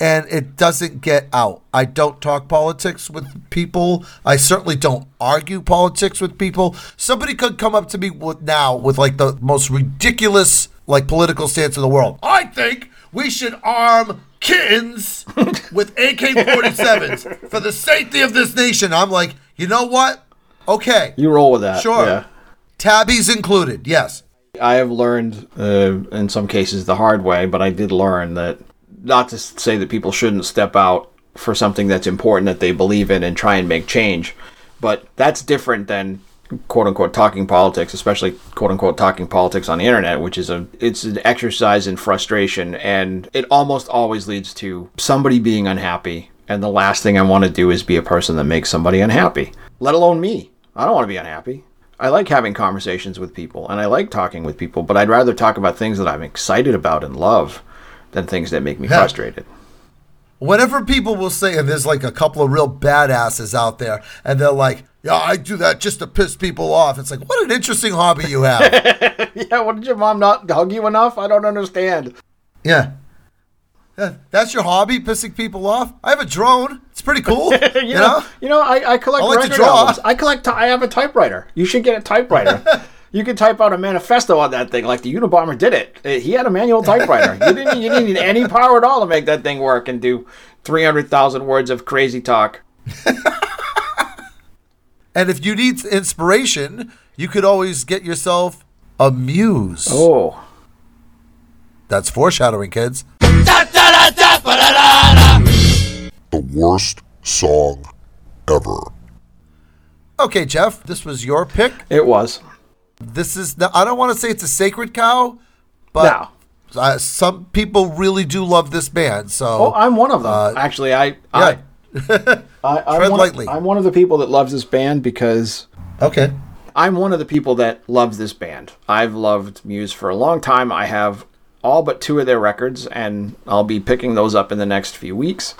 and it doesn't get out. I don't talk politics with people. I certainly don't argue politics with people. Somebody could come up to me with now with like the most ridiculous like political stance in the world. I think we should arm kittens (laughs) with AK-47s for the safety of this nation. I'm like, "You know what? Okay. You roll with that. Sure. Yeah. Tabbies included, yes. I have learned, uh, in some cases, the hard way, but I did learn that not to say that people shouldn't step out for something that's important that they believe in and try and make change, but that's different than quote unquote talking politics, especially quote unquote talking politics on the internet, which is a it's an exercise in frustration and it almost always leads to somebody being unhappy. And the last thing I want to do is be a person that makes somebody unhappy, let alone me. I don't want to be unhappy. I like having conversations with people and I like talking with people, but I'd rather talk about things that I'm excited about and love than things that make me Yeah. frustrated. Whenever people will say, and there's like a couple of real badasses out there, and they're like, "Yeah, I do that just to piss people off." It's like, what an interesting hobby you have. (laughs) Yeah, what did your mom not hug you enough? I don't understand. yeah. Yeah, That's your hobby, pissing people off. I have a drone. It's pretty cool. (laughs) you, you know, know, you know, I, I collect I like record albums. I collect. I have a typewriter. You should get a typewriter. (laughs) you could type out a manifesto on that thing, like the Unabomber did it. Uh, He had a manual typewriter. you didn't. You didn't need any power at all to make that thing work and do three hundred thousand words of crazy talk. And if you need inspiration, you could always get yourself a muse. Oh, That's foreshadowing, kids. The worst song ever. Okay, Jeff, this was your pick. it was. This is, now, I don't want to say it's a sacred cow, but Now, uh, some people really do love this band. So, oh, I'm one of them. Uh, Actually, I. yeah. I, (laughs) I I'm Tread one, lightly. I'm one of the people that loves this band because Okay. I'm one of the people that loves this band. I've loved Muse for a long time. I have all but two of their records, and I'll be picking those up in the next few weeks.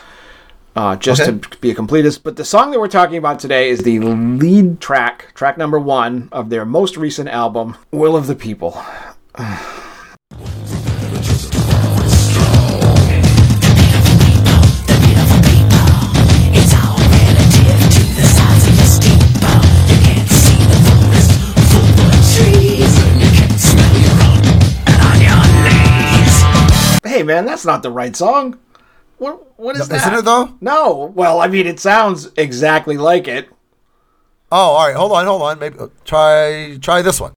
Uh, just Okay. to be a completist. But the song that we're talking about today is the lead track, track number one of their most recent album, Will of the People. (sighs) Hey man, that's not the right song. What what is No, that? isn't it, though? No. Well, I mean, it sounds exactly like it. Oh, all right. Hold on, hold on. Maybe uh, try try this one.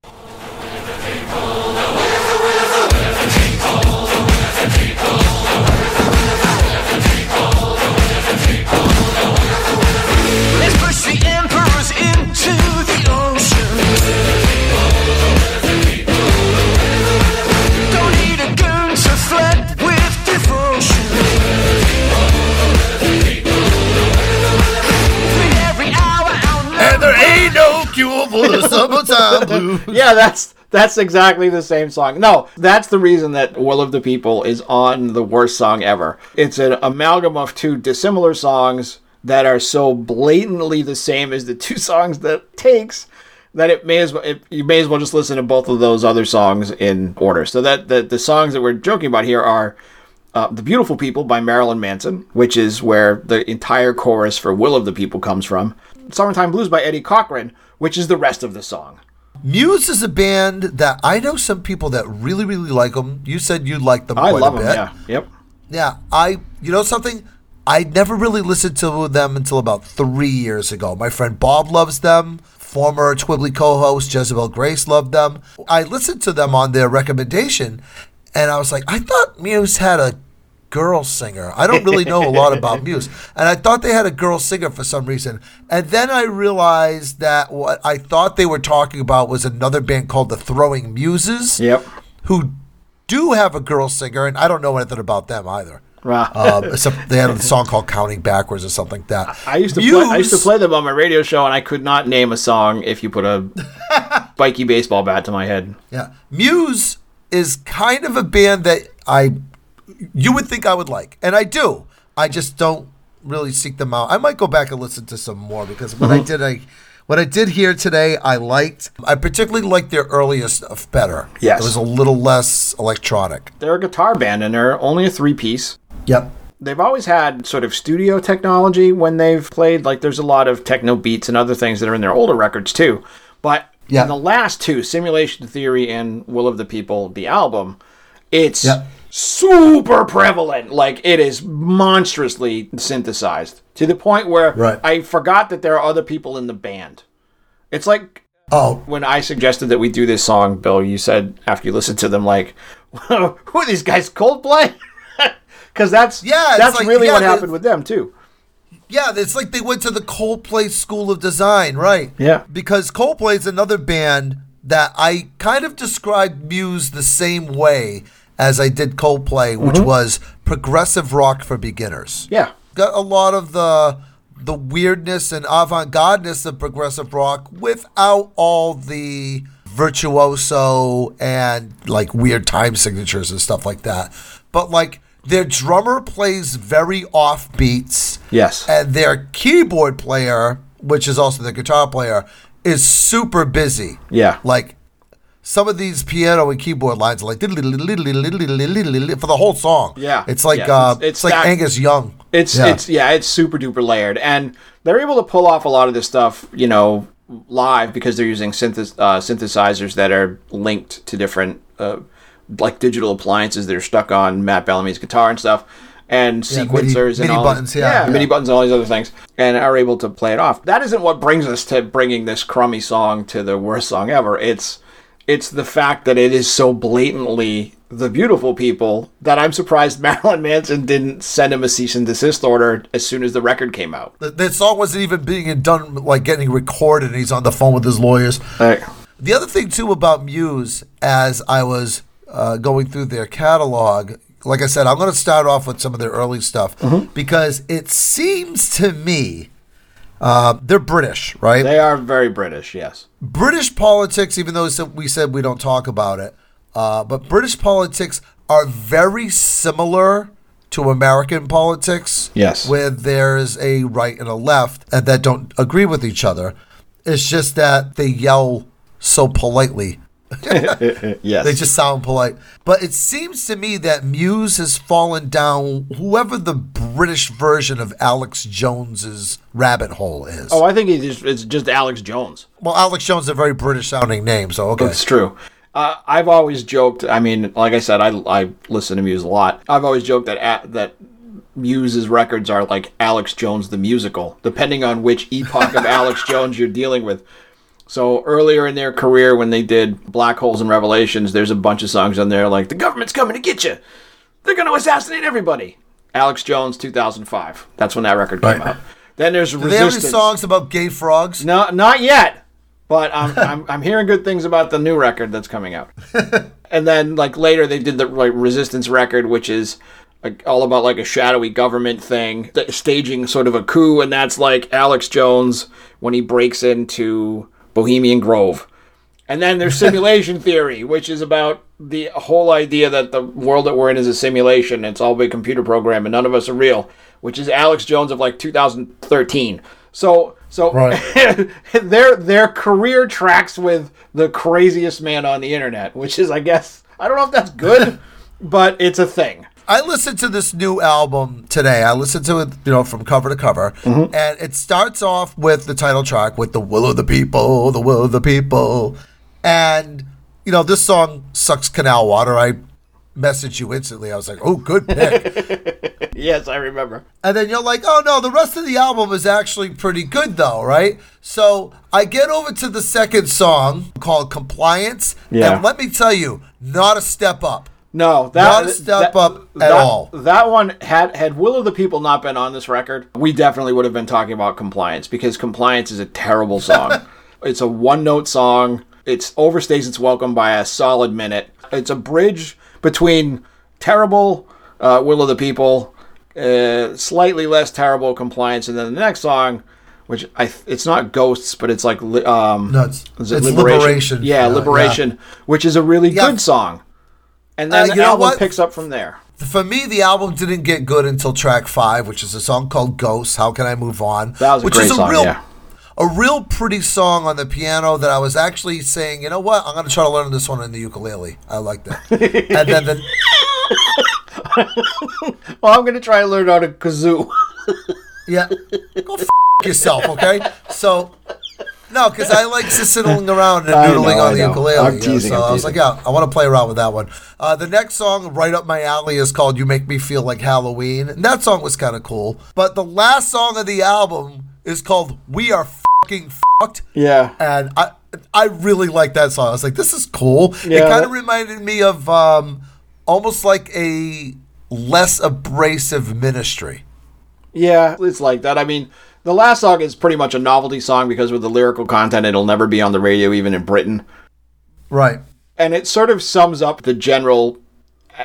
The (laughs) summertime blues. yeah, that's that's exactly the same song. No, that's the reason that Will of the People is on the worst song ever. It's an amalgam of two dissimilar songs that are so blatantly the same as the two (laughs) songs that it takes that it may as well it, you may as well just listen to both of those other songs in order. So that the the songs that we're joking about here are uh, The Beautiful People by Marilyn Manson, which is where the entire chorus for Will of the People comes from. Summertime Blues by Eddie Cochran, which is the rest of the song. Muse is a band that I know some people that really, really like them. You said you like them I love a them. Yeah. Yep. Yeah, I. You know something? I never really listened to them until about three years ago. My friend Bob loves them. Former Twibbly co-host Jezebel Grace loved them. I listened to them on their recommendation, and I was like, I thought Muse had a girl singer. I don't really know a lot about (laughs) Muse, and I thought they had a girl singer for some reason. And then I realized that what I thought they were talking about was another band called the Throwing Muses Yep. who do have a girl singer, and I don't know anything about them either. Right. Um, except they had a song called "Counting Backwards" or something like that. I used to play, I used to play them on my radio show, and I could not name a song if you put a (laughs) spiky baseball bat to my head. Yeah, Muse is kind of a band that I you would think I would like, and I do. I just don't really seek them out. I might go back and listen to some more because what I Mm-hmm. did, I what I did here today, I liked. I particularly liked their earliest stuff better. Yes. it was a little less electronic. They're a guitar band, and they're only a three piece. Yep. They've always had sort of studio technology when they've played. Like, there's a lot of techno beats and other things that are in their older records too. But Yeah. in the last two, Simulation Theory and Will of the People, the album, it's. Super prevalent. Like, it is monstrously synthesized to the point where Right. I forgot that there are other people in the band. It's like Oh, when I suggested that we do this song, Bill, you said after you listened to them, like, (laughs) "Who are these guys? Coldplay?" (laughs) Because that's Yeah, that's like- really yeah, what happened with them too. Yeah, it's like they went to the Coldplay School of Design, right? Yeah. Because Coldplay is another band that I kind of described Muse the same way as I did Coldplay, which mm-hmm. was progressive rock for beginners. Yeah. Got a lot of the the weirdness and avant-gardeness of progressive rock without all the virtuoso and like weird time signatures and stuff like that. But like their drummer plays very off beats. Yes. And their keyboard player, which is also the guitar player, is super busy. Yeah. Like some of these piano and keyboard lines are like for the whole song. Yeah. It's like Yes, uh it's- it's, it's like that- Angus Young. It's Yeah. it's yeah, it's super duper layered, and they're able to pull off a lot of this stuff, you know, live because they're using synth- uh, synthesizers that are linked to different uh, like digital appliances that are stuck on Matt Bellamy's guitar and stuff, and Yeah, sequencers MIDI and all buttons, yeah. mini Yeah. buttons, and all these other things, and are able to play it off. That isn't what brings us to bringing this crummy song to the worst song ever. It's it's the fact that it is so blatantly the beautiful people that I'm surprised (laughs) Marilyn Manson didn't send him a cease and desist order as soon as the record came out. The, the song wasn't even being done, like getting recorded, and he's on the phone with his lawyers. Like, The other thing too about Muse, as I was uh, going through their catalog, like I said, I'm going to start off with some of their early stuff because it seems to me uh, they're British, right? they are very British, yes. British politics, even though we said we don't talk about it, uh, but British politics are very similar to American politics. Yes. Where there's a right and a left and that don't agree with each other. It's just that they yell so politely. Yes. They just sound polite. But it seems to me that Muse has fallen down whoever the British version of Alex Jones's rabbit hole is. oh, I think it's just, it's just Alex Jones. well, Alex Jones is a very British sounding name, so okay. It's true. Uh, I've always joked. I mean, like I said, I, I listen to Muse a lot. I've always joked that a, that Muse's records are like Alex Jones the musical, depending on which epoch of Alex (laughs) Jones you're dealing with. So earlier in their career, when they did Black Holes and Revelations, there's a bunch of songs on there like "The government's coming to get you," "They're going to assassinate everybody." Alex Jones, 2005. That's when that record came Right. out. Then there's Do they have any songs about gay frogs? No, not yet. But I'm, (laughs) I'm I'm hearing good things about the new record that's coming out. (laughs) and then like later they did the like Resistance record, which is like all about like a shadowy government thing, staging sort of a coup, and that's like Alex Jones when he breaks into Bohemian Grove. And then there's (laughs) simulation theory, which is about the whole idea that the world that we're in is a simulation. It's all a big computer program, and none of us are real. Which is Alex Jones of like 2013. So, so Right. (laughs) their their career tracks with the craziest man on the internet, which is, I guess, I don't know if that's good, (laughs) but it's a thing. I listened to this new album today. I listened to it, you know, from cover to cover, Mm-hmm. and it starts off with the title track with the "Will of the People," the "Will of the People," and you know this song sucks canal water. I messaged you instantly. I was like, "Oh, good pick." (laughs) Yes, I remember. And then you're like, oh no, the rest of the album is actually pretty good though, right? So I get over to the second song called Compliance. Yeah. And let me tell you, not a step up. No, that Not step up at that- all. That one had had Will of the People not been on this record, we definitely would have been talking about Compliance because Compliance is a terrible (laughs) song. it's a one note song. It's overstays its welcome by a solid minute. It's a bridge between terrible uh, Will of the People, uh, slightly less terrible Compliance, and then the next song. Which I, th- it's not ghosts, but it's like li- um, No, it's- it it's Liberation. Yeah, Yeah, liberation, which is a really Yeah. good song. And Uh, then you the know album what? picks up from there. For me, the album didn't get good until track five, which is a song called "Ghosts." How can I move on? That was a which great is a song, real, yeah. a real pretty song on the piano that I was actually saying, you know what, I'm going to try to learn this one in the ukulele. I like that. (laughs) and then the, (laughs) Well, I'm gonna try and learn how to kazoo. Yeah. (laughs) Go f- yourself, okay? So, no, because I like sitting (laughs) around and noodling know, on the ukulele. I'm you know, so I'm I was like, yeah, I want to play around with that one. Uh, the next song, right up my alley, is called "You Make Me Feel Like Halloween," and that song was kind of cool. But the last song of the album is called "We Are Fucking Fucked." Yeah. and I I really like that song. I was like, this is cool. Yeah. it kind of reminded me of um, almost like a less abrasive ministry. Yeah, it's like that. I mean, the last song is pretty much a novelty song because with the lyrical content, it'll never be on the radio, even in Britain. Right. And it sort of sums up the general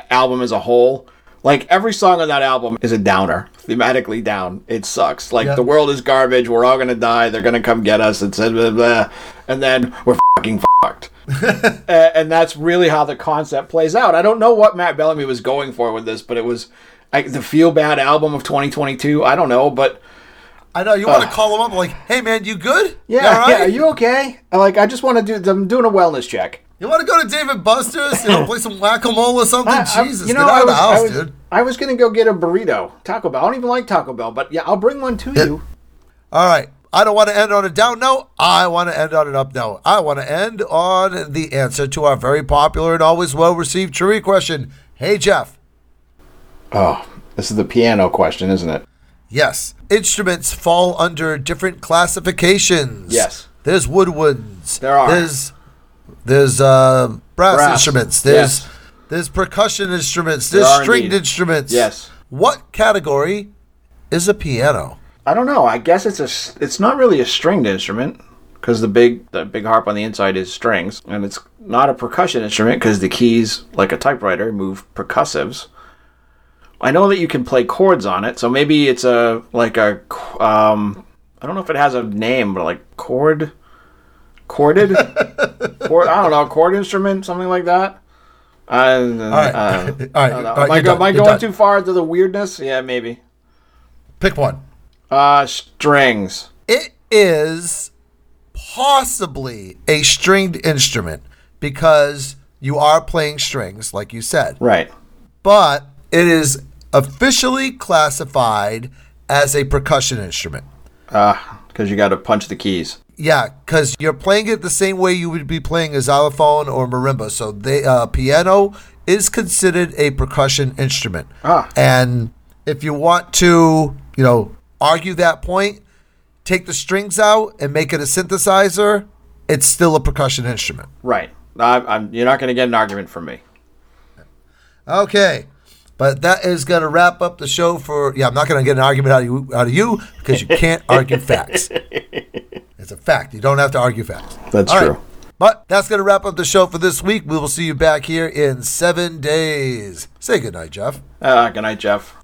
album as a whole. Like every song on that album is a downer, thematically down. It sucks. Like Yeah. the world is garbage. We're all gonna die. They're gonna come get us. And blah, blah, blah. and then we're fucking fucked. (laughs) And that's really how the concept plays out. I don't know what Matt Bellamy was going for with this, but it was I, the feel bad album of 2022. I don't know, but I know you want to uh. call him up like, "Hey man, you good? yeah, You all right? yeah. Are you okay? I Like I just want to do. I'm doing a wellness check. You want to go to Dave & Buster's? You (coughs) know, play some whack a mole or something? I- Jesus, you get out I of the was, house, I was, dude. I was gonna go get a burrito, Taco Bell. I don't even like Taco Bell, but yeah, I'll bring one to you. All right. I don't want to end on a down note. I want to end on an up note. I want to end on the answer to our very popular and always well received trivia question. Hey, Jeff. Oh, this is the piano question, isn't it? Yes. Instruments fall under different classifications. Yes. There's woodwinds. There are. There's there's uh, brass, Brass. instruments. There's Yes. there's percussion instruments. There's stringed indeed. instruments. Yes. What category is a piano? I don't know. I guess it's a It's not really a stringed instrument because the big the big harp on the inside is strings, and it's not a percussion instrument because the keys, like a typewriter, move percussives. I know that you can play chords on it, so maybe it's a like a. Um, I don't know if it has a name, but like chord, chorded, (laughs) chord. I don't know, chord instrument, something like that. I, all right. Uh, All right. I don't (laughs) know. All right, am I, go- am I going done. too far into the weirdness? Yeah, maybe. Pick one. Uh, strings. It is possibly a stringed instrument because you are playing strings, like you said, Right. but it is officially classified as a percussion instrument. Ah, because you got to punch the keys. Yeah, because you're playing it the same way you would be playing a xylophone or marimba. So the uh, piano is considered a percussion instrument. Ah. And if you want to, you know, argue that point, take the strings out and make it a synthesizer. It's still a percussion instrument. Right. I, I'm, you're not going to get an argument from me. Okay. But that is going to wrap up the show for. Yeah, I'm not going to get an argument out of you, out of you because you can't argue facts. (laughs) It's a fact. You don't have to argue facts. That's All right. true. But that's going to wrap up the show for this week. We will see you back here in seven days. Say goodnight, Jeff. Uh, good night, Jeff.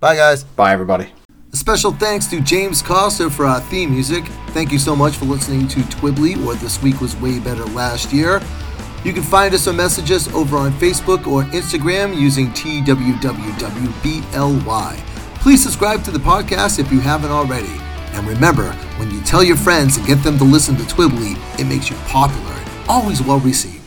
Bye, guys. Bye, everybody. A special thanks to James Costa for our theme music. Thank you so much for listening to Twibbly, or This Week Was Way Better Last Year. You can find us or message us over on Facebook or Instagram using TWWWBLY. Please subscribe to the podcast if you haven't already. And remember, when you tell your friends and get them to listen to Twibbly, it makes you popular and always well received.